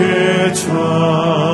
잊으리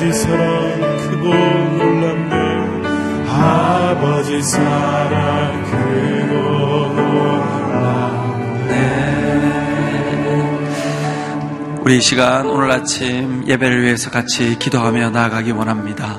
아버지 사랑 크고 놀랍네. 아버지 사랑 크고 놀랍네. 우리 이 시간 오늘 아침 예배를 위해서 같이 기도하며 나아가기 원합니다.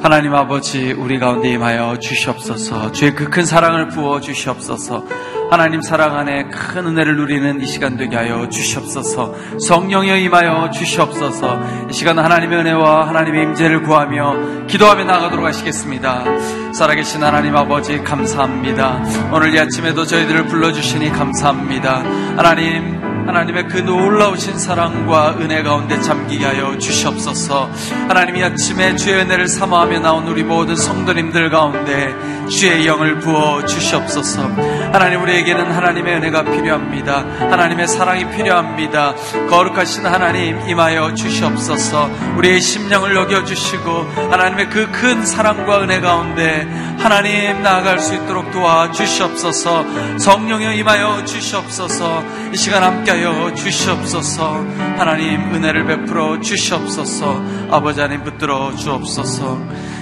하나님 아버지 우리 가운데 임하여 주시옵소서. 주의 그 큰 사랑을 부어 주시옵소서 하나님 사랑 안에 큰 은혜를 누리는 이 시간 되게 하여 주시옵소서. 성령여 임하여 주시옵소서. 이 시간 하나님의 은혜와 하나님의 임재를 구하며 기도하며 나가도록 하시겠습니다. 살아계신 하나님 아버지 감사합니다. 오늘 이 아침에도 저희들을 불러주시니 감사합니다. 하나님 하나님의 그 놀라우신 사랑과 은혜 가운데 잠기게 하여 주시옵소서. 하나님 이 아침에 주의 은혜를 사모하며 나온 우리 모든 성도님들 가운데 주의 영을 부어 주시옵소서. 하나님 우리에게는 하나님의 은혜가 필요합니다. 하나님의 사랑이 필요합니다. 거룩하신 하나님 임하여 주시옵소서. 우리의 심령을 녹여 주시고 하나님의 그 큰 사랑과 은혜 가운데 하나님 나아갈 수 있도록 도와 주시옵소서. 성령여 임하여 주시옵소서. 이 시간 함께하여 주시옵소서. 하나님 은혜를 베풀어 주시옵소서. 아버지 하나님 붙들어 주옵소서.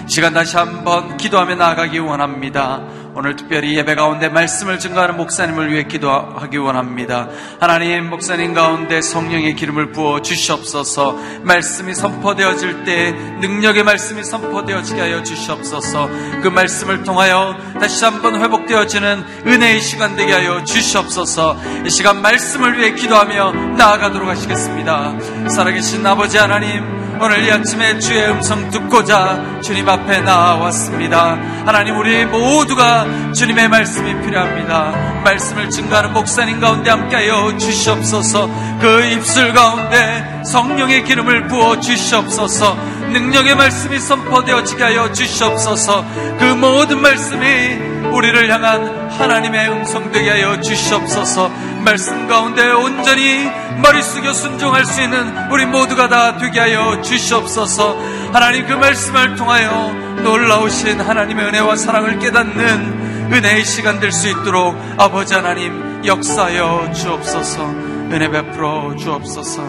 이 시간 다시 한번 기도하며 나아가기 원합니다. 오늘 특별히 예배 가운데 말씀을 증거하는 목사님을 위해 기도하기 원합니다. 하나님 목사님 가운데 성령의 기름을 부어 주시옵소서. 말씀이 선포되어질 때 능력의 말씀이 선포되어지게 하여 주시옵소서. 그 말씀을 통하여 다시 한번 회복되어지는 은혜의 시간 되게 하여 주시옵소서. 이 시간 말씀을 위해 기도하며 나아가도록 하시겠습니다. 살아계신 아버지 하나님 오늘 이 아침에 주의 음성 듣고자 주님 앞에 나왔습니다. 하나님 우리 모두가 주님의 말씀이 필요합니다. 말씀을 증가하는 목사님 가운데 함께하여 주시옵소서. 그 입술 가운데 성령의 기름을 부어 주시옵소서. 능력의 말씀이 선포되어지게 하여 주시옵소서. 그 모든 말씀이 우리를 향한 하나님의 음성 되게 하여 주시옵소서. 말씀 가운데 온전히 머리 숙여 순종할 수 있는 우리 모두가 다 되게 하여 주시옵소서. 하나님 그 말씀을 통하여 놀라우신 하나님의 은혜와 사랑을 깨닫는 은혜의 시간 될 수 있도록 아버지 하나님 역사하여 주옵소서. 은혜 베풀어 주옵소서.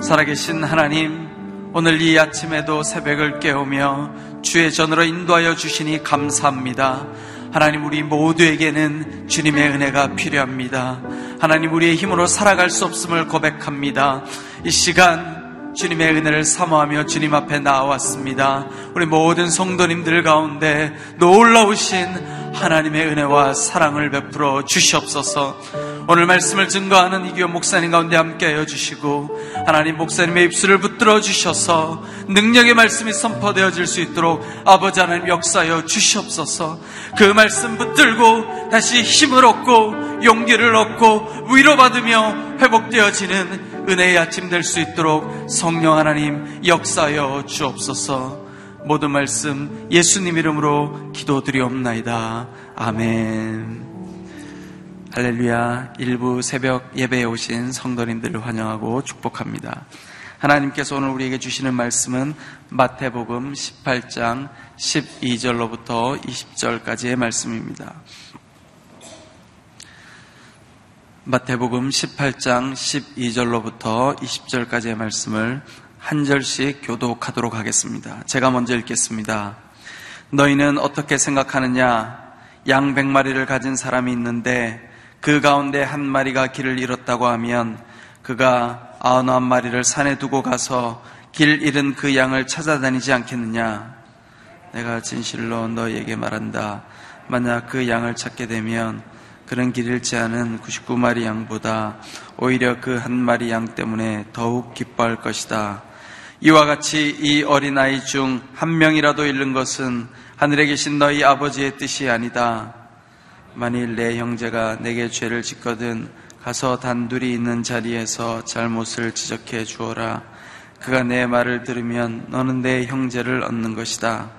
살아계신 하나님, 오늘 이 아침에도 새벽을 깨우며 주의 전으로 인도하여 주시니 감사합니다. 하나님 우리 모두에게는 주님의 은혜가 필요합니다. 하나님 우리의 힘으로 살아갈 수 없음을 고백합니다. 이 시간 주님의 은혜를 사모하며 주님 앞에 나왔습니다. 우리 모든 성도님들 가운데 놀라우신 하나님의 은혜와 사랑을 베풀어 주시옵소서. 오늘 말씀을 증거하는 이규 목사님 가운데 함께하여 주시고 하나님 목사님의 입술을 붙들어 주셔서 능력의 말씀이 선포되어질 수 있도록 아버지 하나님 역사하여 주시옵소서. 그 말씀 붙들고 다시 힘을 얻고 용기를 얻고 위로받으며 회복되어지는 은혜의 아침 될 수 있도록 성령 하나님 역사하여 주옵소서. 모든 말씀 예수님 이름으로 기도드리옵나이다. 아멘. 할렐루야. 일부 새벽 예배에 오신 성도님들을 환영하고 축복합니다. 하나님께서 오늘 우리에게 주시는 말씀은 마태복음 18장 12절로부터 20절까지의 말씀입니다. 마태복음 18장 12절로부터 20절까지의 말씀을 한 절씩 교독하도록 하겠습니다. 제가 먼저 읽겠습니다. 너희는 어떻게 생각하느냐? 양 백마리를 가진 사람이 있는데 그 가운데 한 마리가 길을 잃었다고 하면 그가 아흔한 마리를 산에 두고 가서 길 잃은 그 양을 찾아다니지 않겠느냐? 내가 진실로 너에게 말한다. 만약 그 양을 찾게 되면 그런 길 잃지 않은 99마리 양보다 오히려 그 한 마리 양 때문에 더욱 기뻐할 것이다. 이와 같이 이 어린아이 중 한 명이라도 잃는 것은 하늘에 계신 너희 아버지의 뜻이 아니다. 만일 내 형제가 내게 죄를 짓거든 가서 단둘이 있는 자리에서 잘못을 지적해 주어라. 그가 내 말을 들으면 너는 내 형제를 얻는 것이다.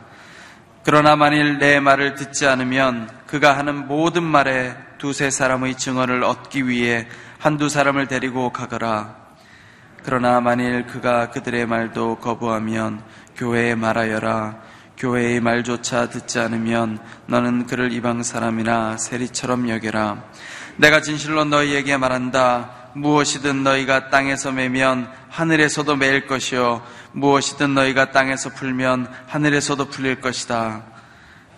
그러나 만일 내 말을 듣지 않으면 그가 하는 모든 말에 두세 사람의 증언을 얻기 위해 한두 사람을 데리고 가거라. 그러나 만일 그가 그들의 말도 거부하면 교회에 말하여라. 교회의 말조차 듣지 않으면 너는 그를 이방 사람이나 세리처럼 여겨라. 내가 진실로 너희에게 말한다. 무엇이든 너희가 땅에서 매면 하늘에서도 매일 것이요. 무엇이든 너희가 땅에서 풀면 하늘에서도 풀릴 것이다.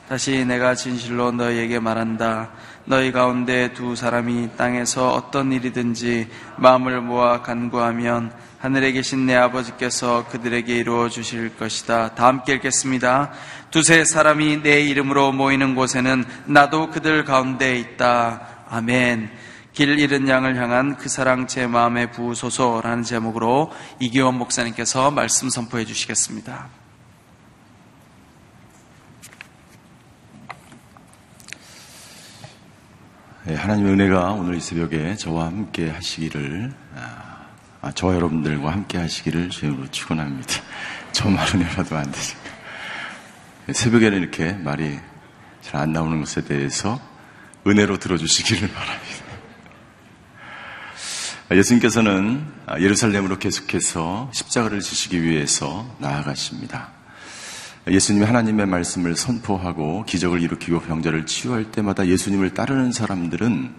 다시 내가 진실로 너희에게 말한다. 너희 가운데 두 사람이 땅에서 어떤 일이든지 마음을 모아 간구하면 하늘에 계신 내 아버지께서 그들에게 이루어 주실 것이다. 다 함께 읽겠습니다. 두세 사람이 내 이름으로 모이는 곳에는 나도 그들 가운데 있다. 아멘. 길 잃은 양을 향한 그 사랑 제 마음에 부으소서라는 제목으로 이기원 목사님께서 말씀 선포해 주시겠습니다. 하나님의 은혜가 오늘 이 새벽에 저와 함께 하시기를 아, 저와 여러분들과 함께 하시기를 주님으로 축원합니다. 저말 은혜라도 안 되죠. 새벽에는 이렇게 말이 잘 안 나오는 것에 대해서 은혜로 들어주시기를 바랍니다. 예수님께서는 예루살렘으로 계속해서 십자가를 지시기 위해서 나아가십니다. 예수님이 하나님의 말씀을 선포하고 기적을 일으키고 병자를 치유할 때마다 예수님을 따르는 사람들은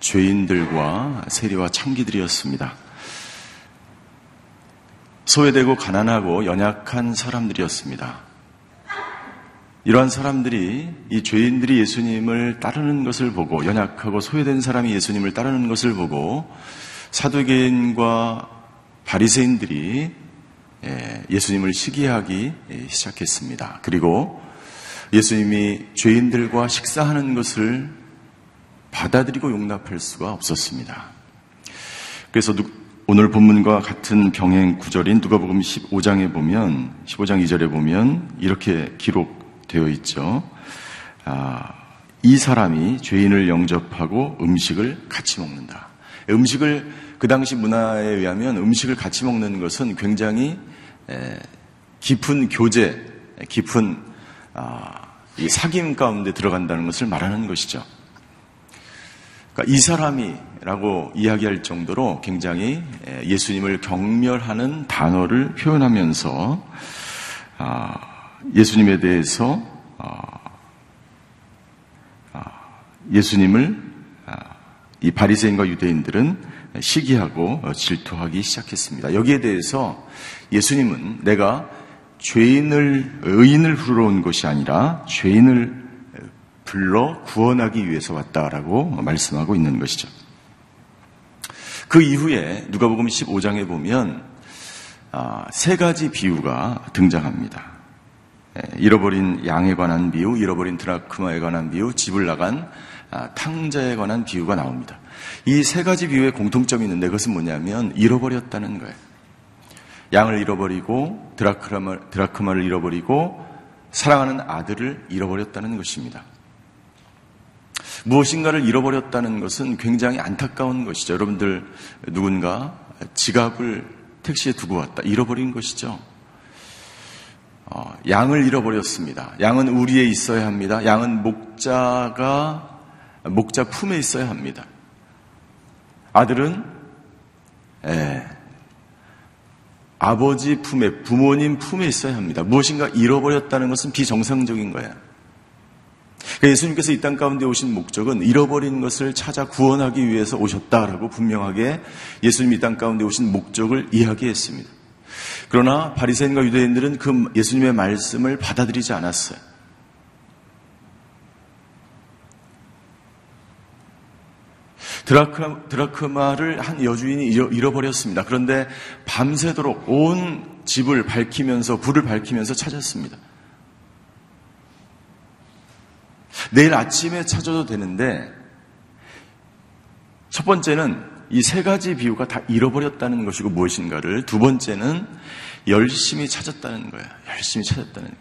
죄인들과 세리와 창기들이었습니다. 소외되고 가난하고 연약한 사람들이었습니다. 이러한 사람들이 이 죄인들이 예수님을 따르는 것을 보고 연약하고 소외된 사람이 예수님을 따르는 것을 보고 사두개인과 바리새인들이 예, 예수님을 시기하기 예, 시작했습니다. 그리고 예수님이 죄인들과 식사하는 것을 받아들이고 용납할 수가 없었습니다. 그래서 오늘 본문과 같은 병행 구절인 누가복음 15장에 보면 15장 2절에 보면 이렇게 기록되어 있죠. 아, 이 사람이 죄인을 영접하고 음식을 같이 먹는다. 음식을 그 당시 문화에 의하면 음식을 같이 먹는 것은 굉장히 깊은 교제, 깊은 아, 사귐 가운데 들어간다는 것을 말하는 것이죠. 그러니까 이 사람이라고 이야기할 정도로 굉장히 예수님을 경멸하는 단어를 표현하면서 아, 예수님에 대해서 아, 예수님을 이 바리새인과 유대인들은 시기하고 질투하기 시작했습니다. 여기에 대해서 예수님은 내가 죄인을 의인을 부르러 온 것이 아니라 죄인을 불러 구원하기 위해서 왔다라고 말씀하고 있는 것이죠. 그 이후에 누가복음 15장에 보면 아, 세 가지 비유가 등장합니다. 잃어버린 양에 관한 비유, 잃어버린 드라크마에 관한 비유, 집을 나간 아, 탕자에 관한 비유가 나옵니다. 이 세 가지 비유의 공통점이 있는데 그것은 뭐냐면 잃어버렸다는 거예요. 양을 잃어버리고 드라크마, 드라크마를 잃어버리고 사랑하는 아들을 잃어버렸다는 것입니다. 무엇인가를 잃어버렸다는 것은 굉장히 안타까운 것이죠. 여러분들 누군가 지갑을 택시에 두고 왔다. 잃어버린 것이죠. 어, 양을 잃어버렸습니다. 양은 우리에 있어야 합니다. 양은 목자가 목자 품에 있어야 합니다. 아들은 예, 아버지 품에, 부모님 품에 있어야 합니다. 무엇인가 잃어버렸다는 것은 비정상적인 거야. 그러니까 예수님께서 이 땅 가운데 오신 목적은 잃어버린 것을 찾아 구원하기 위해서 오셨다라고 분명하게 예수님이 이 땅 가운데 오신 목적을 이야기했습니다. 그러나 바리새인과 유대인들은 그 예수님의 말씀을 받아들이지 않았어요. 드라크마, 드라크마를 한 여주인이 잃어버렸습니다. 그런데 밤새도록 온 집을 밝히면서, 불을 밝히면서 찾았습니다. 내일 아침에 찾아도 되는데, 첫 번째는 이 세 가지 비유가 다 잃어버렸다는 것이고 무엇인가를, 두 번째는 열심히 찾았다는 거야. 열심히 찾았다는 거야.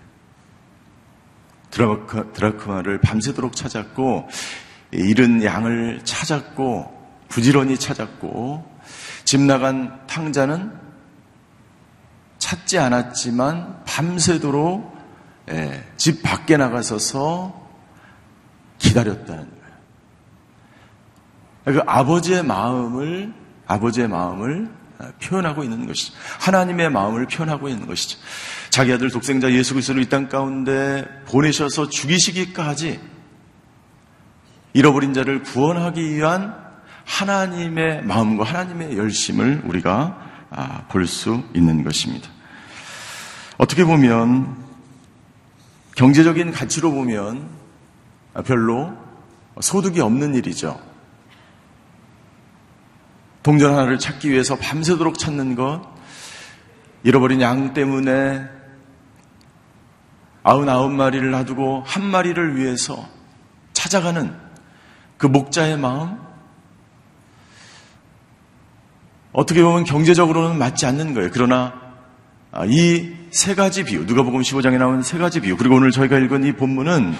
드라크, 드라크마를 밤새도록 찾았고, 잃은 양을 찾았고, 부지런히 찾았고, 집 나간 탕자는 찾지 않았지만 밤새도록 예, 집 밖에 나가서서 기다렸다는 거예요. 그 아버지의 마음을 아버지의 마음을 표현하고 있는 것이죠. 하나님의 마음을 표현하고 있는 것이죠. 자기 아들 독생자 예수 그리스도를 이 땅 가운데 보내셔서 죽이시기까지 잃어버린 자를 구원하기 위한 하나님의 마음과 하나님의 열심을 우리가 아, 볼수 있는 것입니다. 어떻게 보면 경제적인 가치로 보면 별로 소득이 없는 일이죠. 동전 하나를 찾기 위해서 밤새도록 찾는 것, 잃어버린 양 때문에 아흔아홉 마리를 놔두고 한 마리를 위해서 찾아가는 그 목자의 마음, 어떻게 보면 경제적으로는 맞지 않는 거예요. 그러나 아, 이세 가지 비유, 누가복음 15장에 나온 세 가지 비유, 그리고 오늘 저희가 읽은 이 본문은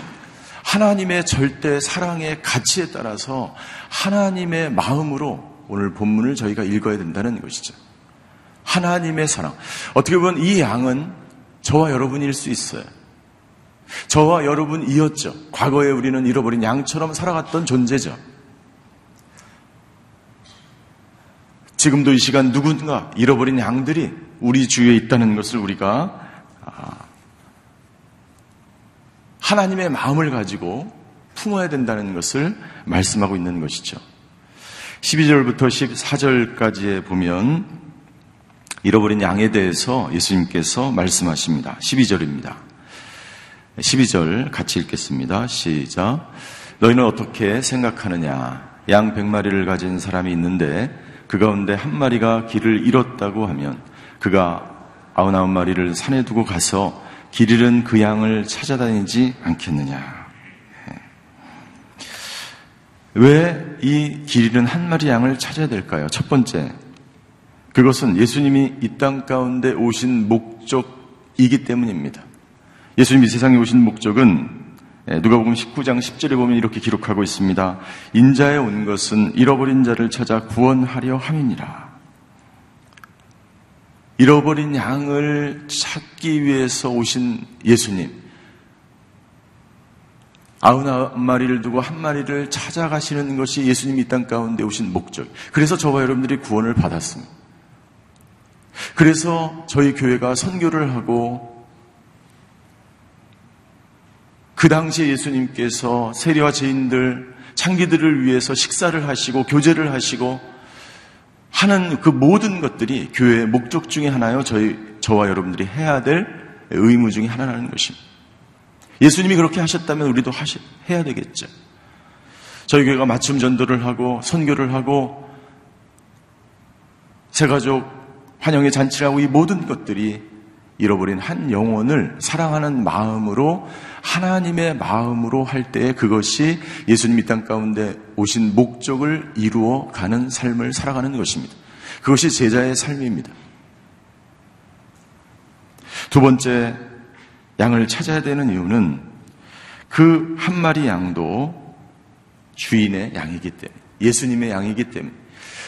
하나님의 절대 사랑의 가치에 따라서 하나님의 마음으로 오늘 본문을 저희가 읽어야 된다는 것이죠. 하나님의 사랑. 어떻게 보면 이 양은 저와 여러분일 수 있어요. 저와 여러분이었죠. 과거에 우리는 잃어버린 양처럼 살아갔던 존재죠. 지금도 이 시간 누군가 잃어버린 양들이 우리 주위에 있다는 것을 우리가 아, 하나님의 마음을 가지고 품어야 된다는 것을 말씀하고 있는 것이죠. 12절부터 14절까지에 보면 잃어버린 양에 대해서 예수님께서 말씀하십니다. 12절입니다. 12절 같이 읽겠습니다. 시작. 너희는 어떻게 생각하느냐? 양 100마리를 가진 사람이 있는데 그 가운데 한 마리가 길을 잃었다고 하면 그가 아흔아홉 마리를 산에 두고 가서 길 잃은 그 양을 찾아다니지 않겠느냐? 왜 이 길 잃은 한 마리 양을 찾아야 될까요? 첫 번째, 그것은 예수님이 이 땅 가운데 오신 목적이기 때문입니다. 예수님이 세상에 오신 목적은 예, 누가복음 19장 10절에 보면 이렇게 기록하고 있습니다. 인자에 온 것은 잃어버린 자를 찾아 구원하려 함이니라. 잃어버린 양을 찾기 위해서 오신 예수님. 아흔 마리를 두고 한 마리를 찾아가시는 것이 예수님이 이 땅 가운데 오신 목적. 그래서 저와 여러분들이 구원을 받았습니다. 그래서 저희 교회가 선교를 하고 그 당시에 예수님께서 세리와 죄인들, 창기들을 위해서 식사를 하시고 교제를 하시고 하는 그 모든 것들이 교회의 목적 중에 하나요. 저희 저와 여러분들이 해야 될 의무 중에 하나라는 것입니다. 예수님이 그렇게 하셨다면 우리도 하시, 해야 되겠죠. 저희 교회가 맞춤 전도를 하고 선교를 하고 새가족 환영의 잔치를 하고 이 모든 것들이 잃어버린 한 영혼을 사랑하는 마음으로 하나님의 마음으로 할 때에 그것이 예수님 이 땅 가운데 오신 목적을 이루어 가는 삶을 살아가는 것입니다. 그것이 제자의 삶입니다. 두 번째, 양을 찾아야 되는 이유는 그 한 마리 양도 주인의 양이기 때문에, 예수님의 양이기 때문에,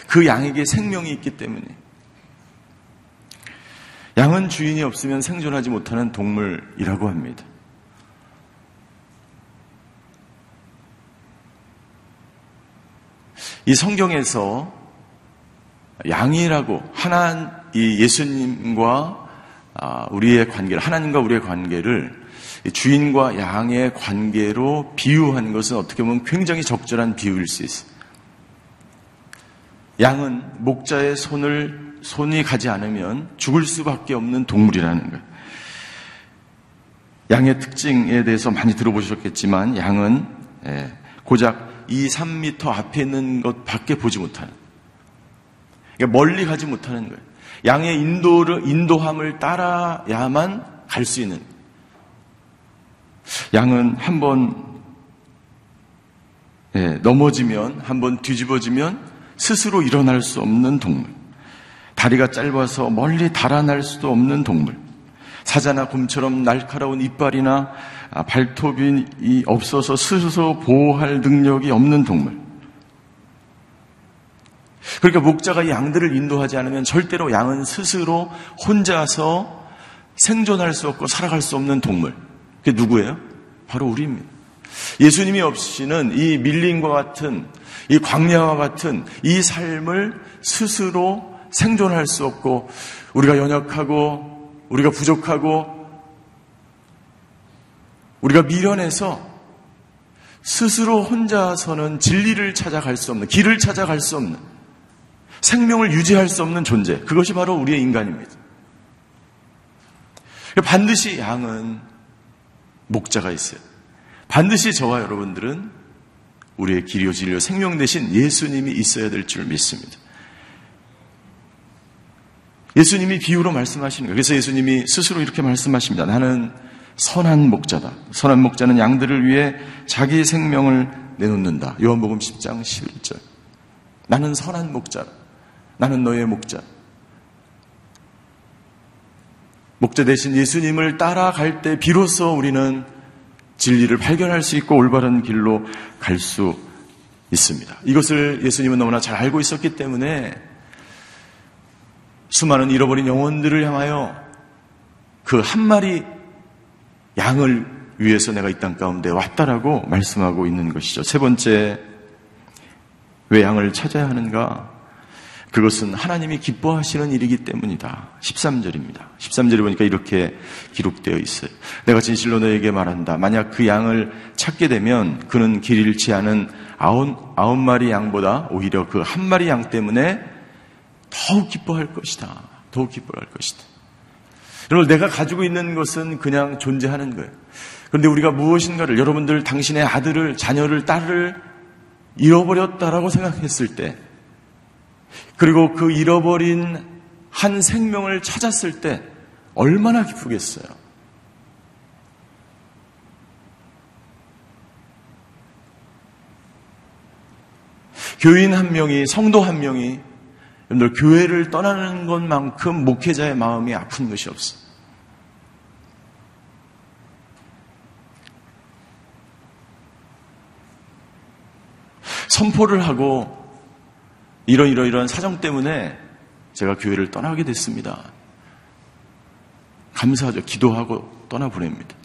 그 양에게 생명이 있기 때문에, 양은 주인이 없으면 생존하지 못하는 동물이라고 합니다. 이 성경에서 양이라고 하나 이 예수님과 아, 우리의 관계를 하나님과 우리의 관계를 주인과 양의 관계로 비유한 것은 어떻게 보면 굉장히 적절한 비유일 수 있어요. 양은 목자의 손을 손이 가지 않으면 죽을 수밖에 없는 동물이라는 거예요. 양의 특징에 대해서 많이 들어보셨겠지만 양은 예, 고작 2, 3미터 앞에 있는 것 밖에 보지 못하는 그러니까 멀리 가지 못하는 거예요. 양의 인도를 인도함을 따라야만 갈 수 있는 양은 한 번 예, 넘어지면 한 번 뒤집어지면 스스로 일어날 수 없는 동물. 다리가 짧아서 멀리 달아날 수도 없는 동물. 사자나 곰처럼 날카로운 이빨이나 아, 발톱이 없어서 스스로 보호할 능력이 없는 동물. 그러니까 목자가 양들을 인도하지 않으면 절대로 양은 스스로 혼자서 생존할 수 없고 살아갈 수 없는 동물. 그게 누구예요? 바로 우리입니다. 예수님이 없이는 이 밀림과 같은 이 광야와 같은 이 삶을 스스로 생존할 수 없고 우리가 연약하고 우리가 부족하고 우리가 미련해서 스스로 혼자서는 진리를 찾아갈 수 없는 길을 찾아갈 수 없는 생명을 유지할 수 없는 존재 그것이 바로 우리의 인간입니다. 반드시 양은 목자가 있어요. 반드시 저와 여러분들은 우리의 길이요 진리요 생명 대신 예수님이 있어야 될 줄 믿습니다. 예수님이 비유로 말씀하시는 거예요. 그래서 예수님이 스스로 이렇게 말씀하십니다. 나는 선한 목자다. 선한 목자는 양들을 위해 자기 생명을 내놓는다. 요한복음 10장 11절. 나는 선한 목자다. 나는 너의 목자. 목자 대신 예수님을 따라갈 때 비로소 우리는 진리를 발견할 수 있고 올바른 길로 갈 수 있습니다. 이것을 예수님은 너무나 잘 알고 있었기 때문에 수많은 잃어버린 영혼들을 향하여 그 한 마리 양을 위해서 내가 이 땅 가운데 왔다라고 말씀하고 있는 것이죠. 세 번째, 왜 양을 찾아야 하는가? 그것은 하나님이 기뻐하시는 일이기 때문이다. 13절입니다. 13절에 보니까 이렇게 기록되어 있어요. 내가 진실로 너에게 말한다. 만약 그 양을 찾게 되면 그는 길 잃지 않은 아홉, 아홉 마리 양보다 오히려 그 한 마리 양 때문에 더욱 기뻐할 것이다. 더욱 기뻐할 것이다. 여러분, 내가 가지고 있는 것은 그냥 존재하는 거예요. 그런데 우리가 무엇인가를, 여러분들 당신의 아들을, 자녀를, 딸을 잃어버렸다라고 생각했을 때, 그리고 그 잃어버린 한 생명을 찾았을 때, 얼마나 기쁘겠어요. 교인 한 명이, 성도 한 명이 여러분들 교회를 떠나는 것만큼 목회자의 마음이 아픈 것이 없어. 선포를 하고 이런 이런 이런 사정 때문에 제가 교회를 떠나게 됐습니다. 감사하죠. 기도하고 떠나 보냅니다.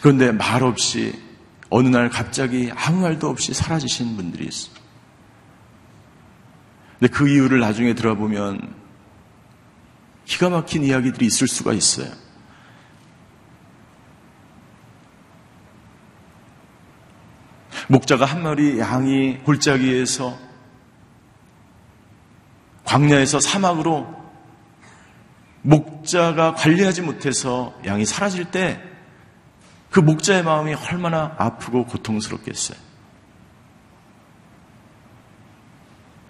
그런데 말 없이 어느 날 갑자기 아무 말도 없이 사라지신 분들이 있어요. 근데 그 이유를 나중에 들어보면 기가 막힌 이야기들이 있을 수가 있어요. 목자가 한 마리 양이 골짜기에서 광야에서 사막으로 목자가 관리하지 못해서 양이 사라질 때 그 목자의 마음이 얼마나 아프고 고통스럽겠어요.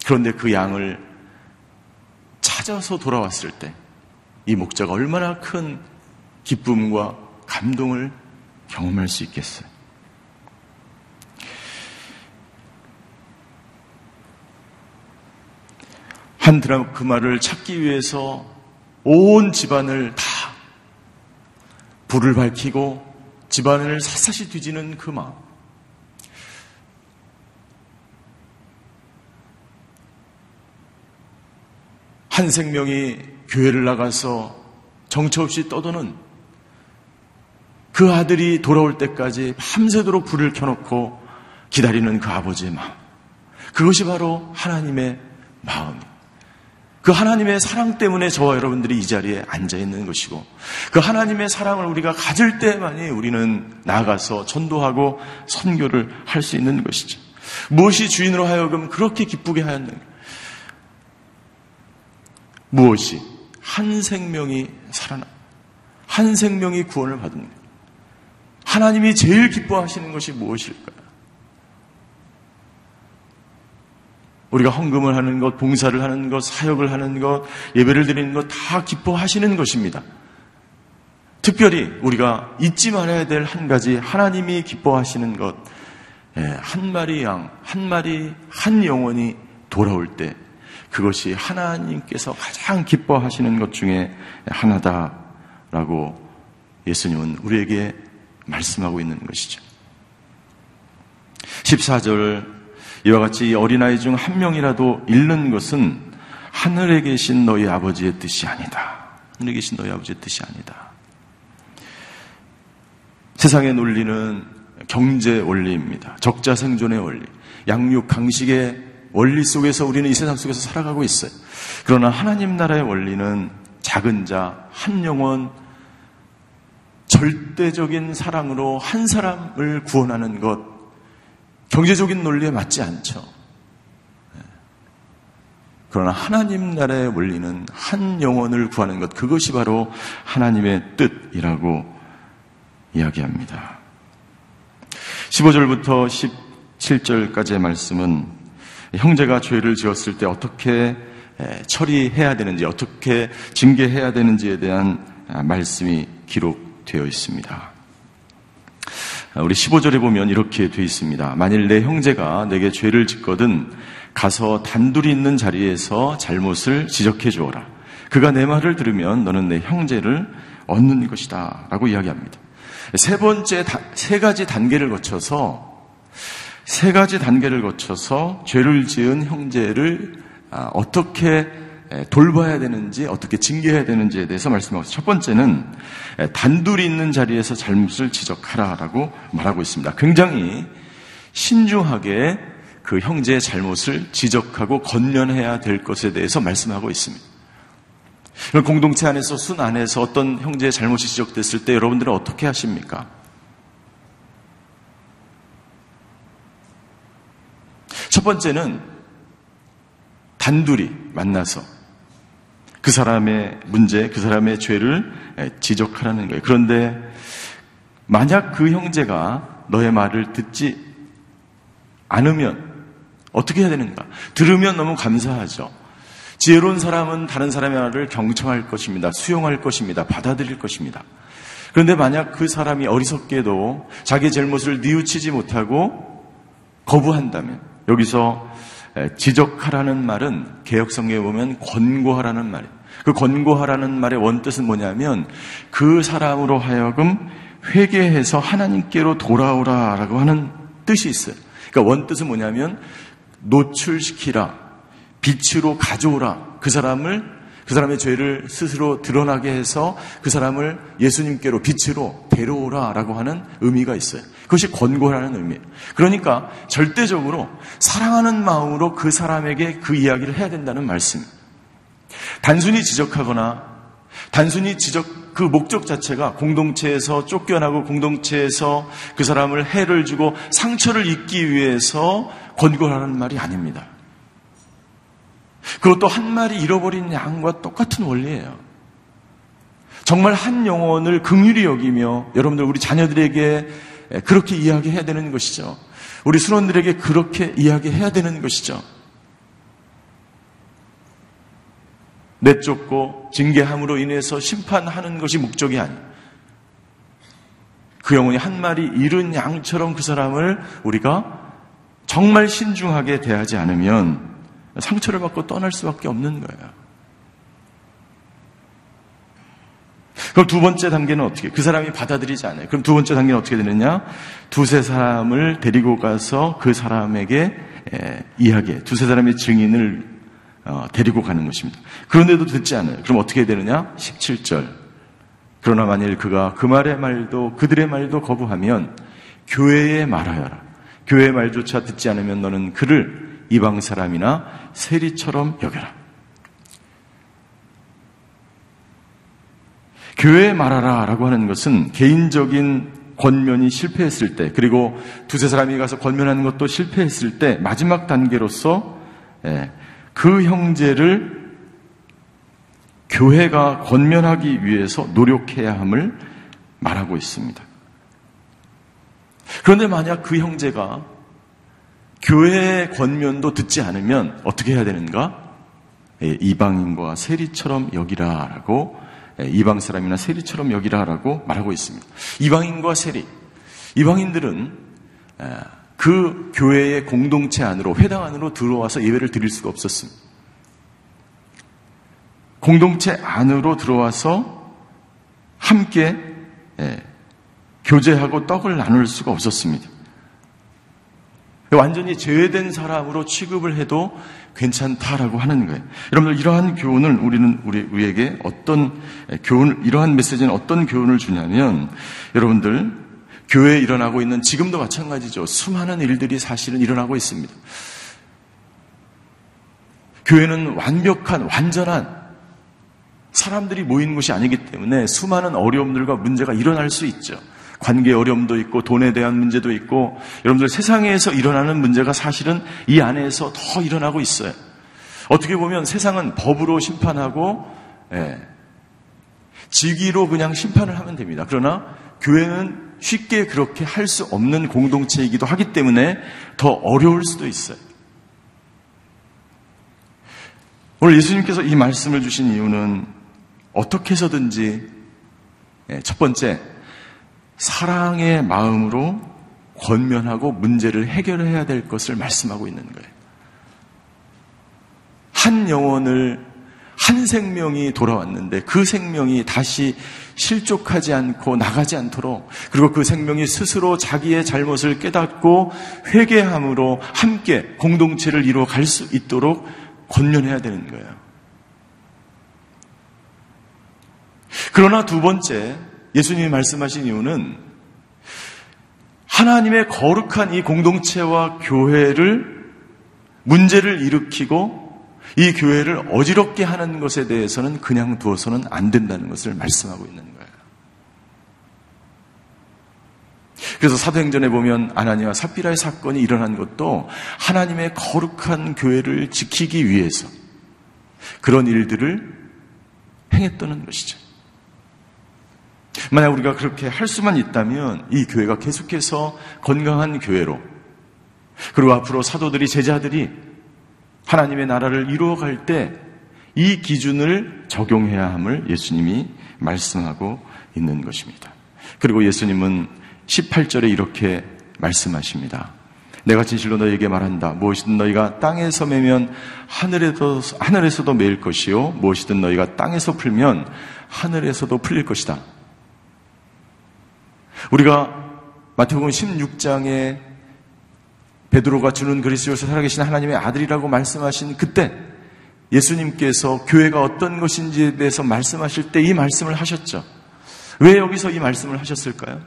그런데 그 양을 찾아서 돌아왔을 때 이 목자가 얼마나 큰 기쁨과 감동을 경험할 수 있겠어요. 한 드라크마를 찾기 위해서 온 집안을 다 불을 밝히고 집안을 샅샅이 뒤지는 그 마음. 한 생명이 교회를 나가서 정처 없이 떠도는 그 아들이 돌아올 때까지 밤새도록 불을 켜놓고 기다리는 그 아버지의 마음. 그것이 바로 하나님의 마음입니다. 그 하나님의 사랑 때문에 저와 여러분들이 이 자리에 앉아 있는 것이고 그 하나님의 사랑을 우리가 가질 때만이 우리는 나가서 전도하고 선교를 할 수 있는 것이죠. 무엇이 주인으로 하여금 그렇게 기쁘게 하였는가? 무엇이 한 생명이 살아나 한 생명이 구원을 것. 하나님이 제일 기뻐하시는 것이 무엇일까요? 우리가 헌금을 하는 것, 봉사를 하는 것, 사역을 하는 것, 예배를 드리는 것 다 기뻐하시는 것입니다. 특별히 우리가 잊지 말아야 될 한 가지 하나님이 기뻐하시는 것, 예, 한 마리 양, 한 마리, 한 영혼이 돌아올 때 그것이 하나님께서 가장 기뻐하시는 것 중에 하나다라고 예수님은 우리에게 말씀하고 있는 것이죠. 14절 이와 같이 어린아이 중 한 명이라도 잃는 것은 하늘에 계신 너희 아버지의 뜻이 아니다. 하늘에 계신 너희 아버지의 뜻이 아니다. 세상의 논리는 경제 원리입니다. 적자 생존의 원리, 양육 강식의 원리 속에서 우리는 이 세상 속에서 살아가고 있어요. 그러나 하나님 나라의 원리는 작은 자, 한 영혼, 절대적인 사랑으로 한 사람을 구원하는 것, 경제적인 논리에 맞지 않죠. 네. 그러나 하나님 나라의 원리는 한 영혼을 구하는 것, 그것이 바로 하나님의 뜻이라고 이야기합니다. 15절부터 17절까지의 말씀은 형제가 죄를 지었을 때 어떻게 처리해야 되는지, 어떻게 징계해야 되는지에 대한 말씀이 기록되어 있습니다. 우리 15절에 보면 이렇게 되어 있습니다. 만일 내 형제가 내게 죄를 짓거든 가서 단둘이 있는 자리에서 잘못을 지적해 주어라. 그가 내 말을 들으면 너는 내 형제를 얻는 것이다. 라고 이야기합니다. 세 번째, 세 가지 단계를 거쳐서, 세 가지 단계를 거쳐서 죄를 지은 형제를 아, 어떻게 돌봐야 되는지, 어떻게 징계해야 되는지에 대해서 말씀하고. 첫 번째는 단둘이 있는 자리에서 잘못을 지적하라라고 말하고 있습니다. 굉장히 신중하게 그 형제의 잘못을 지적하고 건면해야 될 것에 대해서 말씀하고 있습니다. 공동체 안에서 순 안에서 어떤 형제의 잘못이 지적됐을 때 여러분들은 어떻게 하십니까? 첫 번째는 단둘이 만나서 그 사람의 문제, 그 사람의 죄를 지적하라는 거예요. 그런데 만약 그 형제가 너의 말을 듣지 않으면 어떻게 해야 되는가? 들으면 너무 감사하죠. 지혜로운 사람은 다른 사람의 말을 경청할 것입니다. 수용할 것입니다. 받아들일 것입니다. 그런데 만약 그 사람이 어리석게도 자기 잘못을 뉘우치지 못하고 거부한다면 여기서 지적하라는 말은 개혁성경에 보면 권고하라는 말이에요. 그 권고하라는 말의 원뜻은 뭐냐면 그 사람으로 하여금 회개해서 하나님께로 돌아오라라고 하는 뜻이 있어요. 그러니까 원뜻은 뭐냐면 노출시키라, 빛으로 가져오라. 그 사람을 그 사람의 죄를 스스로 드러나게 해서 그 사람을 예수님께로 빛으로 데려오라라고 하는 의미가 있어요. 그것이 권고라는 의미예요. 그러니까 절대적으로 사랑하는 마음으로 그 사람에게 그 이야기를 해야 된다는 말씀. 단순히 지적하거나 단순히 지적 그 목적 자체가 공동체에서 쫓겨나고 공동체에서 그 사람을 해를 주고 상처를 입기 위해서 권고하는 말이 아닙니다. 그것도 한 마리 잃어버린 양과 똑같은 원리예요. 정말 한 영혼을 긍휼히 여기며 여러분들 우리 자녀들에게 그렇게 이야기해야 되는 것이죠. 우리 수론들에게 그렇게 이야기해야 되는 것이죠. 내쫓고 징계함으로 인해서 심판하는 것이 목적이 아니에요. 그 영혼이 한 마리 잃은 양처럼 그 사람을 우리가 정말 신중하게 대하지 않으면 상처를 받고 떠날 수밖에 없는 거예요. 그럼 두 번째 단계는 어떻게? 그 사람이 받아들이지 않아요. 그럼 두 번째 단계는 어떻게 되느냐? 두세 사람을 데리고 가서 그 사람에게 에, 이야기해. 두세 사람의 증인을 어, 데리고 가는 것입니다. 그런데도 듣지 않아요. 그럼 어떻게 되느냐? 17절. 그러나 만일 그가 그 말의 말도 그들의 말도 거부하면 교회에 말하여라. 교회의 말조차 듣지 않으면 너는 그를 이방 사람이나 세리처럼 여겨라. 교회에 말하라 라고 하는 것은 개인적인 권면이 실패했을 때, 그리고 두세 사람이 가서 권면하는 것도 실패했을 때, 마지막 단계로서 예, 그 형제를 교회가 권면하기 위해서 노력해야 함을 말하고 있습니다. 그런데 만약 그 형제가 교회의 권면도 듣지 않으면 어떻게 해야 되는가? 예, 이방인과 세리처럼 여기라라고 예, 이방 사람이나 세리처럼 여기라라고 말하고 있습니다. 이방인과 세리, 이방인들은 예, 그 교회의 공동체 안으로 회당 안으로 들어와서 예배를 드릴 수가 없었습니다. 공동체 안으로 들어와서 함께 예, 교제하고 떡을 나눌 수가 없었습니다. 완전히 제외된 사람으로 취급을 해도 괜찮다라고 하는 거예요. 여러분들 이러한 교훈을 우리는 우리 우리에게 어떤 교훈 이러한 메시지는 어떤 교훈을 주냐면 여러분들 교회에 일어나고 있는 지금도 마찬가지죠. 수많은 일들이 사실은 일어나고 있습니다. 교회는 완벽한 완전한 사람들이 모인 곳이 아니기 때문에 수많은 어려움들과 문제가 일어날 수 있죠. 관계 어려움도 있고 돈에 대한 문제도 있고 여러분들 세상에서 일어나는 문제가 사실은 이 안에서 더 일어나고 있어요. 어떻게 보면 세상은 법으로 심판하고 예, 직위로 그냥 심판을 하면 됩니다. 그러나 교회는 쉽게 그렇게 할 수 없는 공동체이기도 하기 때문에 더 어려울 수도 있어요. 오늘 예수님께서 이 말씀을 주신 이유는 어떻게 해서든지 예, 첫 번째 사랑의 마음으로 권면하고 문제를 해결해야 될 것을 말씀하고 있는 거예요. 한 영혼을 한 생명이 돌아왔는데 그 생명이 다시 실족하지 않고 나가지 않도록 그리고 그 생명이 스스로 자기의 잘못을 깨닫고 회개함으로 함께 공동체를 이루어 갈 수 있도록 권면해야 되는 거예요. 그러나 두 번째 예수님이 말씀하신 이유는 하나님의 거룩한 이 공동체와 교회를 문제를 일으키고 이 교회를 어지럽게 하는 것에 대해서는 그냥 두어서는 안 된다는 것을 말씀하고 있는 거예요. 그래서 사도행전에 보면 아나니와 사피라의 사건이 일어난 것도 하나님의 거룩한 교회를 지키기 위해서 그런 일들을 행했다는 것이죠. 만약 우리가 그렇게 할 수만 있다면 이 교회가 계속해서 건강한 교회로 그리고 앞으로 사도들이 제자들이 하나님의 나라를 이루어갈 때 이 기준을 적용해야 함을 예수님이 말씀하고 있는 것입니다. 그리고 예수님은 18절에 이렇게 말씀하십니다. 내가 진실로 너에게 말한다. 무엇이든 너희가 땅에서 매면 하늘에서, 하늘에서도 매일 것이요. 무엇이든 너희가 땅에서 풀면 하늘에서도 풀릴 것이다. 우리가 마태복음 16장에 베드로가 주는 그리스도에서 살아계신 하나님의 아들이라고 말씀하신 그때 예수님께서 교회가 어떤 것인지에 대해서 말씀하실 때 이 말씀을 하셨죠. 왜 여기서 이 말씀을 하셨을까요?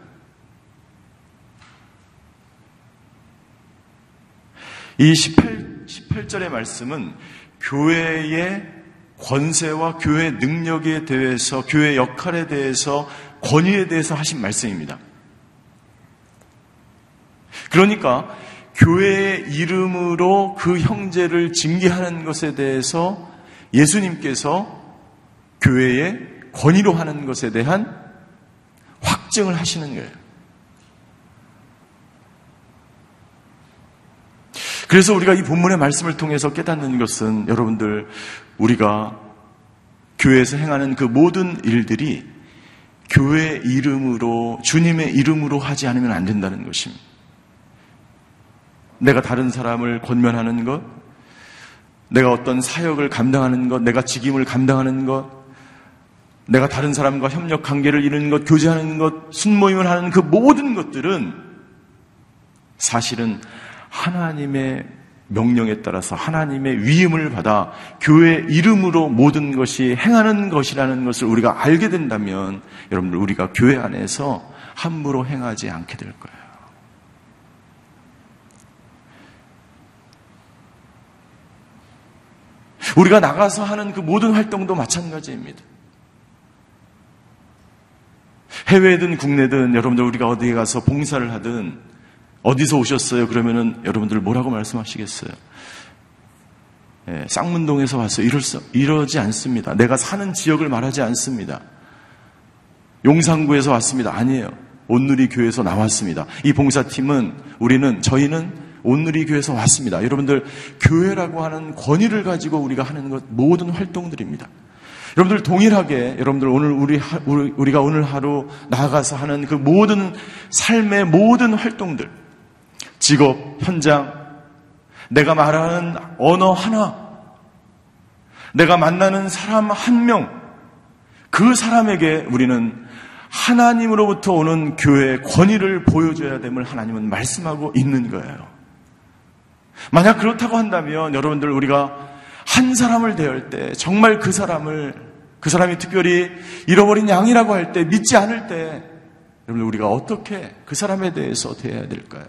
이 18, 18절의 말씀은 교회의 권세와 교회 능력에 대해서, 교회 역할에 대해서 권위에 대해서 하신 말씀입니다. 그러니까 교회의 이름으로 그 형제를 징계하는 것에 대해서 예수님께서 교회의 권위로 하는 것에 대한 확증을 하시는 거예요. 그래서 우리가 이 본문의 말씀을 통해서 깨닫는 것은 여러분들 우리가 교회에서 행하는 그 모든 일들이 교회 이름으로 주님의 이름으로 하지 않으면 안 된다는 것입니다. 내가 다른 사람을 권면하는 것, 내가 어떤 사역을 감당하는 것, 내가 직임을 감당하는 것, 내가 다른 사람과 협력 관계를 이루는 것, 교제하는 것, 순모임을 하는 그 모든 것들은 사실은 하나님의 명령에 따라서 하나님의 위임을 받아 교회 이름으로 모든 것이 행하는 것이라는 것을 우리가 알게 된다면 여러분들 우리가 교회 안에서 함부로 행하지 않게 될 거예요. 우리가 나가서 하는 그 모든 활동도 마찬가지입니다. 해외든 국내든 여러분들 우리가 어디에 가서 봉사를 하든 어디서 오셨어요? 그러면은 여러분들 뭐라고 말씀하시겠어요? 예, 쌍문동에서 왔어요. 이럴 수, 이러지 않습니다. 내가 사는 지역을 말하지 않습니다. 용산구에서 왔습니다. 아니에요. 온누리 교회에서 나왔습니다. 이 봉사팀은 우리는 저희는 온누리 교회에서 왔습니다. 여러분들 교회라고 하는 권위를 가지고 우리가 하는 것 모든 활동들입니다. 여러분들 동일하게 여러분들 오늘 우리 우리가 오늘 하루 나아가서 하는 그 모든 삶의 모든 활동들 직업, 현장, 내가 말하는 언어 하나 내가 만나는 사람 한 명, 그 사람에게 우리는 하나님으로부터 오는 교회의 권위를 보여줘야 됨을 하나님은 말씀하고 있는 거예요. 만약 그렇다고 한다면 여러분들 우리가 한 사람을 대할 때 정말 그 사람을 그 사람이 특별히 잃어버린 양이라고 할 때 믿지 않을 때 여러분들 우리가 어떻게 그 사람에 대해서 대해야 될까요?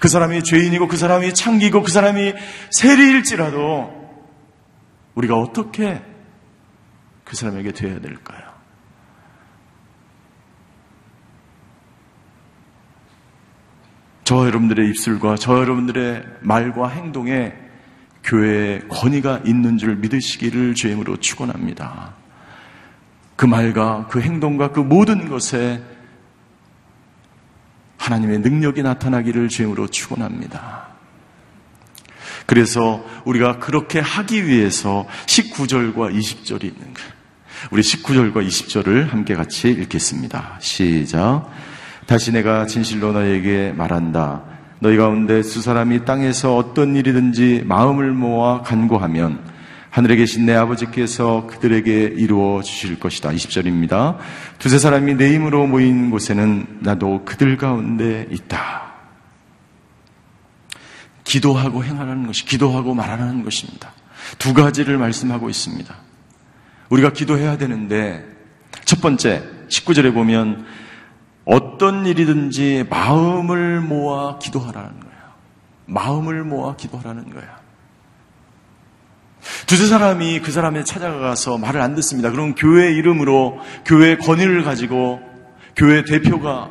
그 사람이 죄인이고 그 사람이 창기고 그 사람이 세리일지라도 우리가 어떻게 그 사람에게 되어야 될까요? 저 여러분들의 입술과 저 여러분들의 말과 행동에 교회의 권위가 있는 줄 믿으시기를 주임으로 축원합니다. 그 말과 그 행동과 그 모든 것에 하나님의 능력이 나타나기를 주임으로 축원합니다. 그래서 우리가 그렇게 하기 위해서 19절과 20절이 있는 거예요. 우리 19절과 20절을 함께 같이 읽겠습니다. 시작. 다시 내가 진실로 너에게 말한다. 너희 가운데 수 사람이 땅에서 어떤 일이든지 마음을 모아 간구하면 하늘에 계신 내 아버지께서 그들에게 이루어 주실 것이다. 20절입니다. 두세 사람이 내 힘으로 모인 곳에는 나도 그들 가운데 있다. 기도하고 행하라는 것이 기도하고 말하라는 것입니다. 두 가지를 말씀하고 있습니다. 우리가 기도해야 되는데 첫 번째 19절에 보면 어떤 일이든지 마음을 모아 기도하라는 거예요. 마음을 모아 기도하라는 거예요. 두세 사람이 그 사람에 찾아가서 말을 안 듣습니다. 그럼 교회 이름으로 교회 권위를 가지고 교회 대표가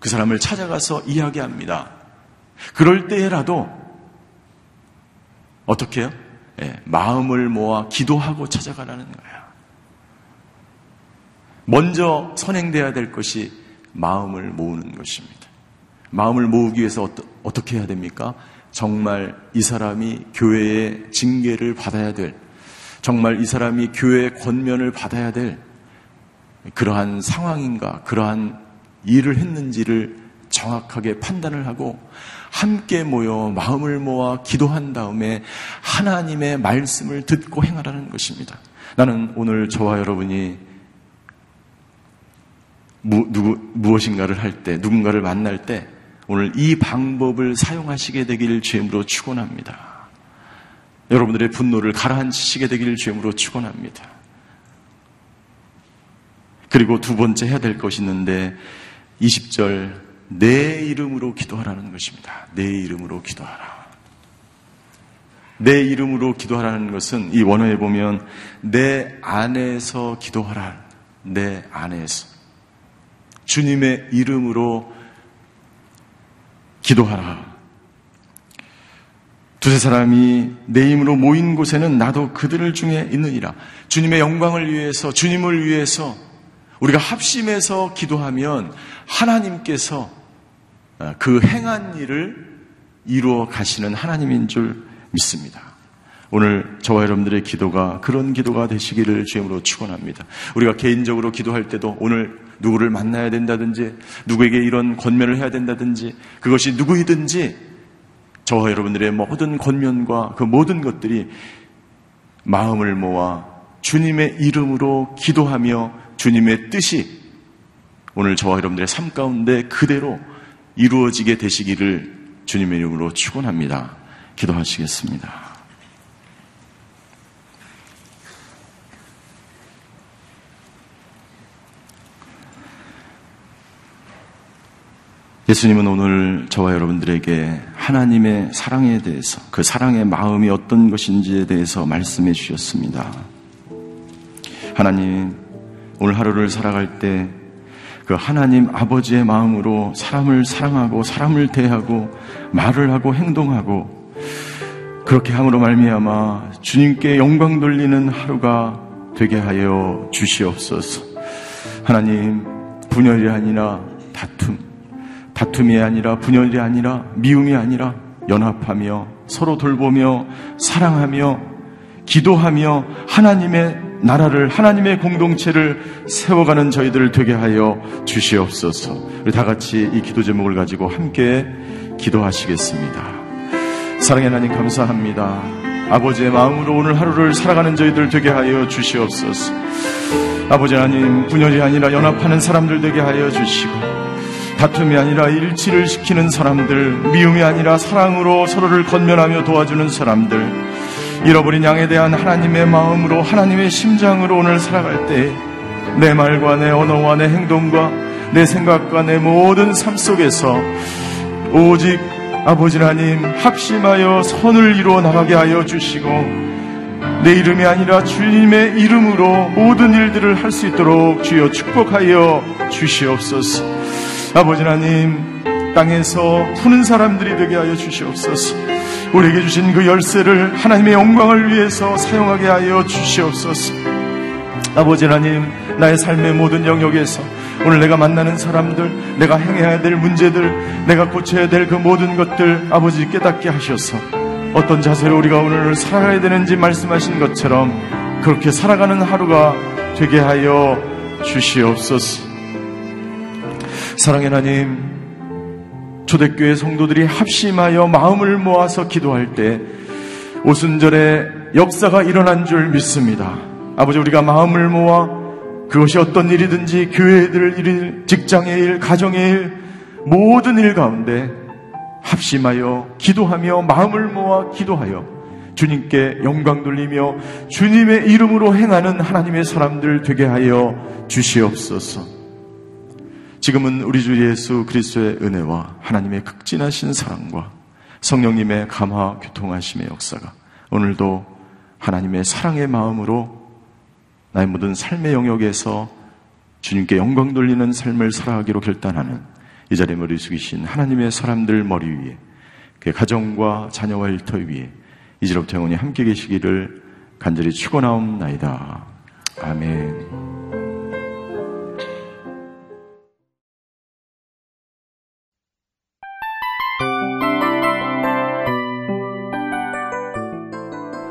그 사람을 찾아가서 이야기합니다. 그럴 때라도 어떻게 해요? 예, 마음을 모아 기도하고 찾아가라는 거예요. 먼저 선행돼야 될 것이 마음을 모으는 것입니다. 마음을 모으기 위해서 어떠, 어떻게 해야 됩니까? 정말 이 사람이 교회의 징계를 받아야 될, 정말 이 사람이 교회의 권면을 받아야 될 그러한 상황인가, 그러한 일을 했는지를 정확하게 판단을 하고 함께 모여 마음을 모아 기도한 다음에 하나님의 말씀을 듣고 행하라는 것입니다. 나는 오늘 저와 여러분이 무, 누구, 무엇인가를 할 때, 누군가를 만날 때, 오늘 이 방법을 사용하시게 되기를 주임으로 축원합니다. 여러분들의 분노를 가라앉히시게 되기를 주임으로 축원합니다. 그리고 두 번째 해야 될 것이 있는데 20절 내 이름으로 기도하라는 것입니다. 내 이름으로 기도하라. 내 이름으로 기도하라는 것은 이 원어에 보면 내 안에서 기도하라. 내 안에서. 주님의 이름으로 기도하라. 두세 사람이 내 힘으로 모인 곳에는 나도 그들을 중에 있느니라. 주님의 영광을 위해서, 주님을 위해서 우리가 합심해서 기도하면 하나님께서 어, 그 행한 일을 이루어 가시는 하나님인 줄 믿습니다. 오늘 저와 여러분들의 기도가 그런 기도가 되시기를 주임으로 축원합니다. 우리가 개인적으로 기도할 때도 오늘 누구를 만나야 된다든지 누구에게 이런 권면을 해야 된다든지 그것이 누구이든지 저와 여러분들의 모든 권면과 그 모든 것들이 마음을 모아 주님의 이름으로 기도하며 주님의 뜻이 오늘 저와 여러분들의 삶 가운데 그대로 이루어지게 되시기를 주님의 이름으로 축원합니다. 기도하시겠습니다. 예수님은 오늘 저와 여러분들에게 하나님의 사랑에 대해서 그 사랑의 마음이 어떤 것인지에 대해서 말씀해 주셨습니다. 하나님, 오늘 하루를 살아갈 때 그 하나님 아버지의 마음으로 사람을 사랑하고 사람을 대하고 말을 하고 행동하고 그렇게 함으로 말미암아 주님께 영광 돌리는 하루가 되게 하여 주시옵소서. 하나님 분열이 아니라 다툼, 다툼이 아니라 분열이 아니라 미움이 아니라 연합하며 서로 돌보며 사랑하며 기도하며 하나님의 나라를 하나님의 공동체를 세워가는 저희들을 되게 하여 주시옵소서. 우리 다 같이 이 기도 제목을 가지고 함께 기도하시겠습니다. 사랑의 하나님 감사합니다. 아버지의 마음으로 오늘 하루를 살아가는 저희들 되게 하여 주시옵소서. 아버지 하나님, 분열이 아니라 연합하는 사람들 되게 하여 주시고, 다툼이 아니라 일치를 시키는 사람들, 미움이 아니라 사랑으로 서로를 건면하며 도와주는 사람들, 잃어버린 양에 대한 하나님의 마음으로 하나님의 심장으로 오늘 살아갈 때, 내 말과 내 언어와 내 행동과 내 생각과 내 모든 삶 속에서 오직 아버지 하나님 합심하여 선을 이루어 나가게 하여 주시고 내 이름이 아니라 주님의 이름으로 모든 일들을 할 수 있도록 주여 축복하여 주시옵소서. 아버지 하나님 땅에서 푸는 사람들이 되게 하여 주시옵소서. 우리에게 주신 그 열쇠를 하나님의 영광을 위해서 사용하게 하여 주시옵소서. 아버지 하나님 나의 삶의 모든 영역에서 오늘 내가 만나는 사람들, 내가 행해야 될 문제들, 내가 고쳐야 될 그 모든 것들 아버지 깨닫게 하셔서 어떤 자세로 우리가 오늘 살아가야 되는지 말씀하신 것처럼 그렇게 살아가는 하루가 되게 하여 주시옵소서. 사랑의 하나님, 초대교회 성도들이 합심하여 마음을 모아서 기도할 때 오순절에 역사가 일어난 줄 믿습니다. 아버지 우리가 마음을 모아 그것이 어떤 일이든지 교회들 일, 직장의 일, 가정의 일, 모든 일 가운데 합심하여 기도하며 마음을 모아 기도하여 주님께 영광 돌리며 주님의 이름으로 행하는 하나님의 사람들 되게 하여 주시옵소서. 지금은 우리 주 예수 그리스도의 은혜와 하나님의 극진하신 사랑과 성령님의 감화 교통하심의 역사가 오늘도 하나님의 사랑의 마음으로 나의 모든 삶의 영역에서 주님께 영광 돌리는 삶을 살아가기로 결단하는 이 자리에 머리 숙이신 하나님의 사람들 머리 위에 그 가정과 자녀와 일터 위에 이제로부터 영원히 함께 계시기를 간절히 축원하옵나이다. 아멘.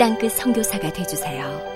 땅끝 성교사가 되주세요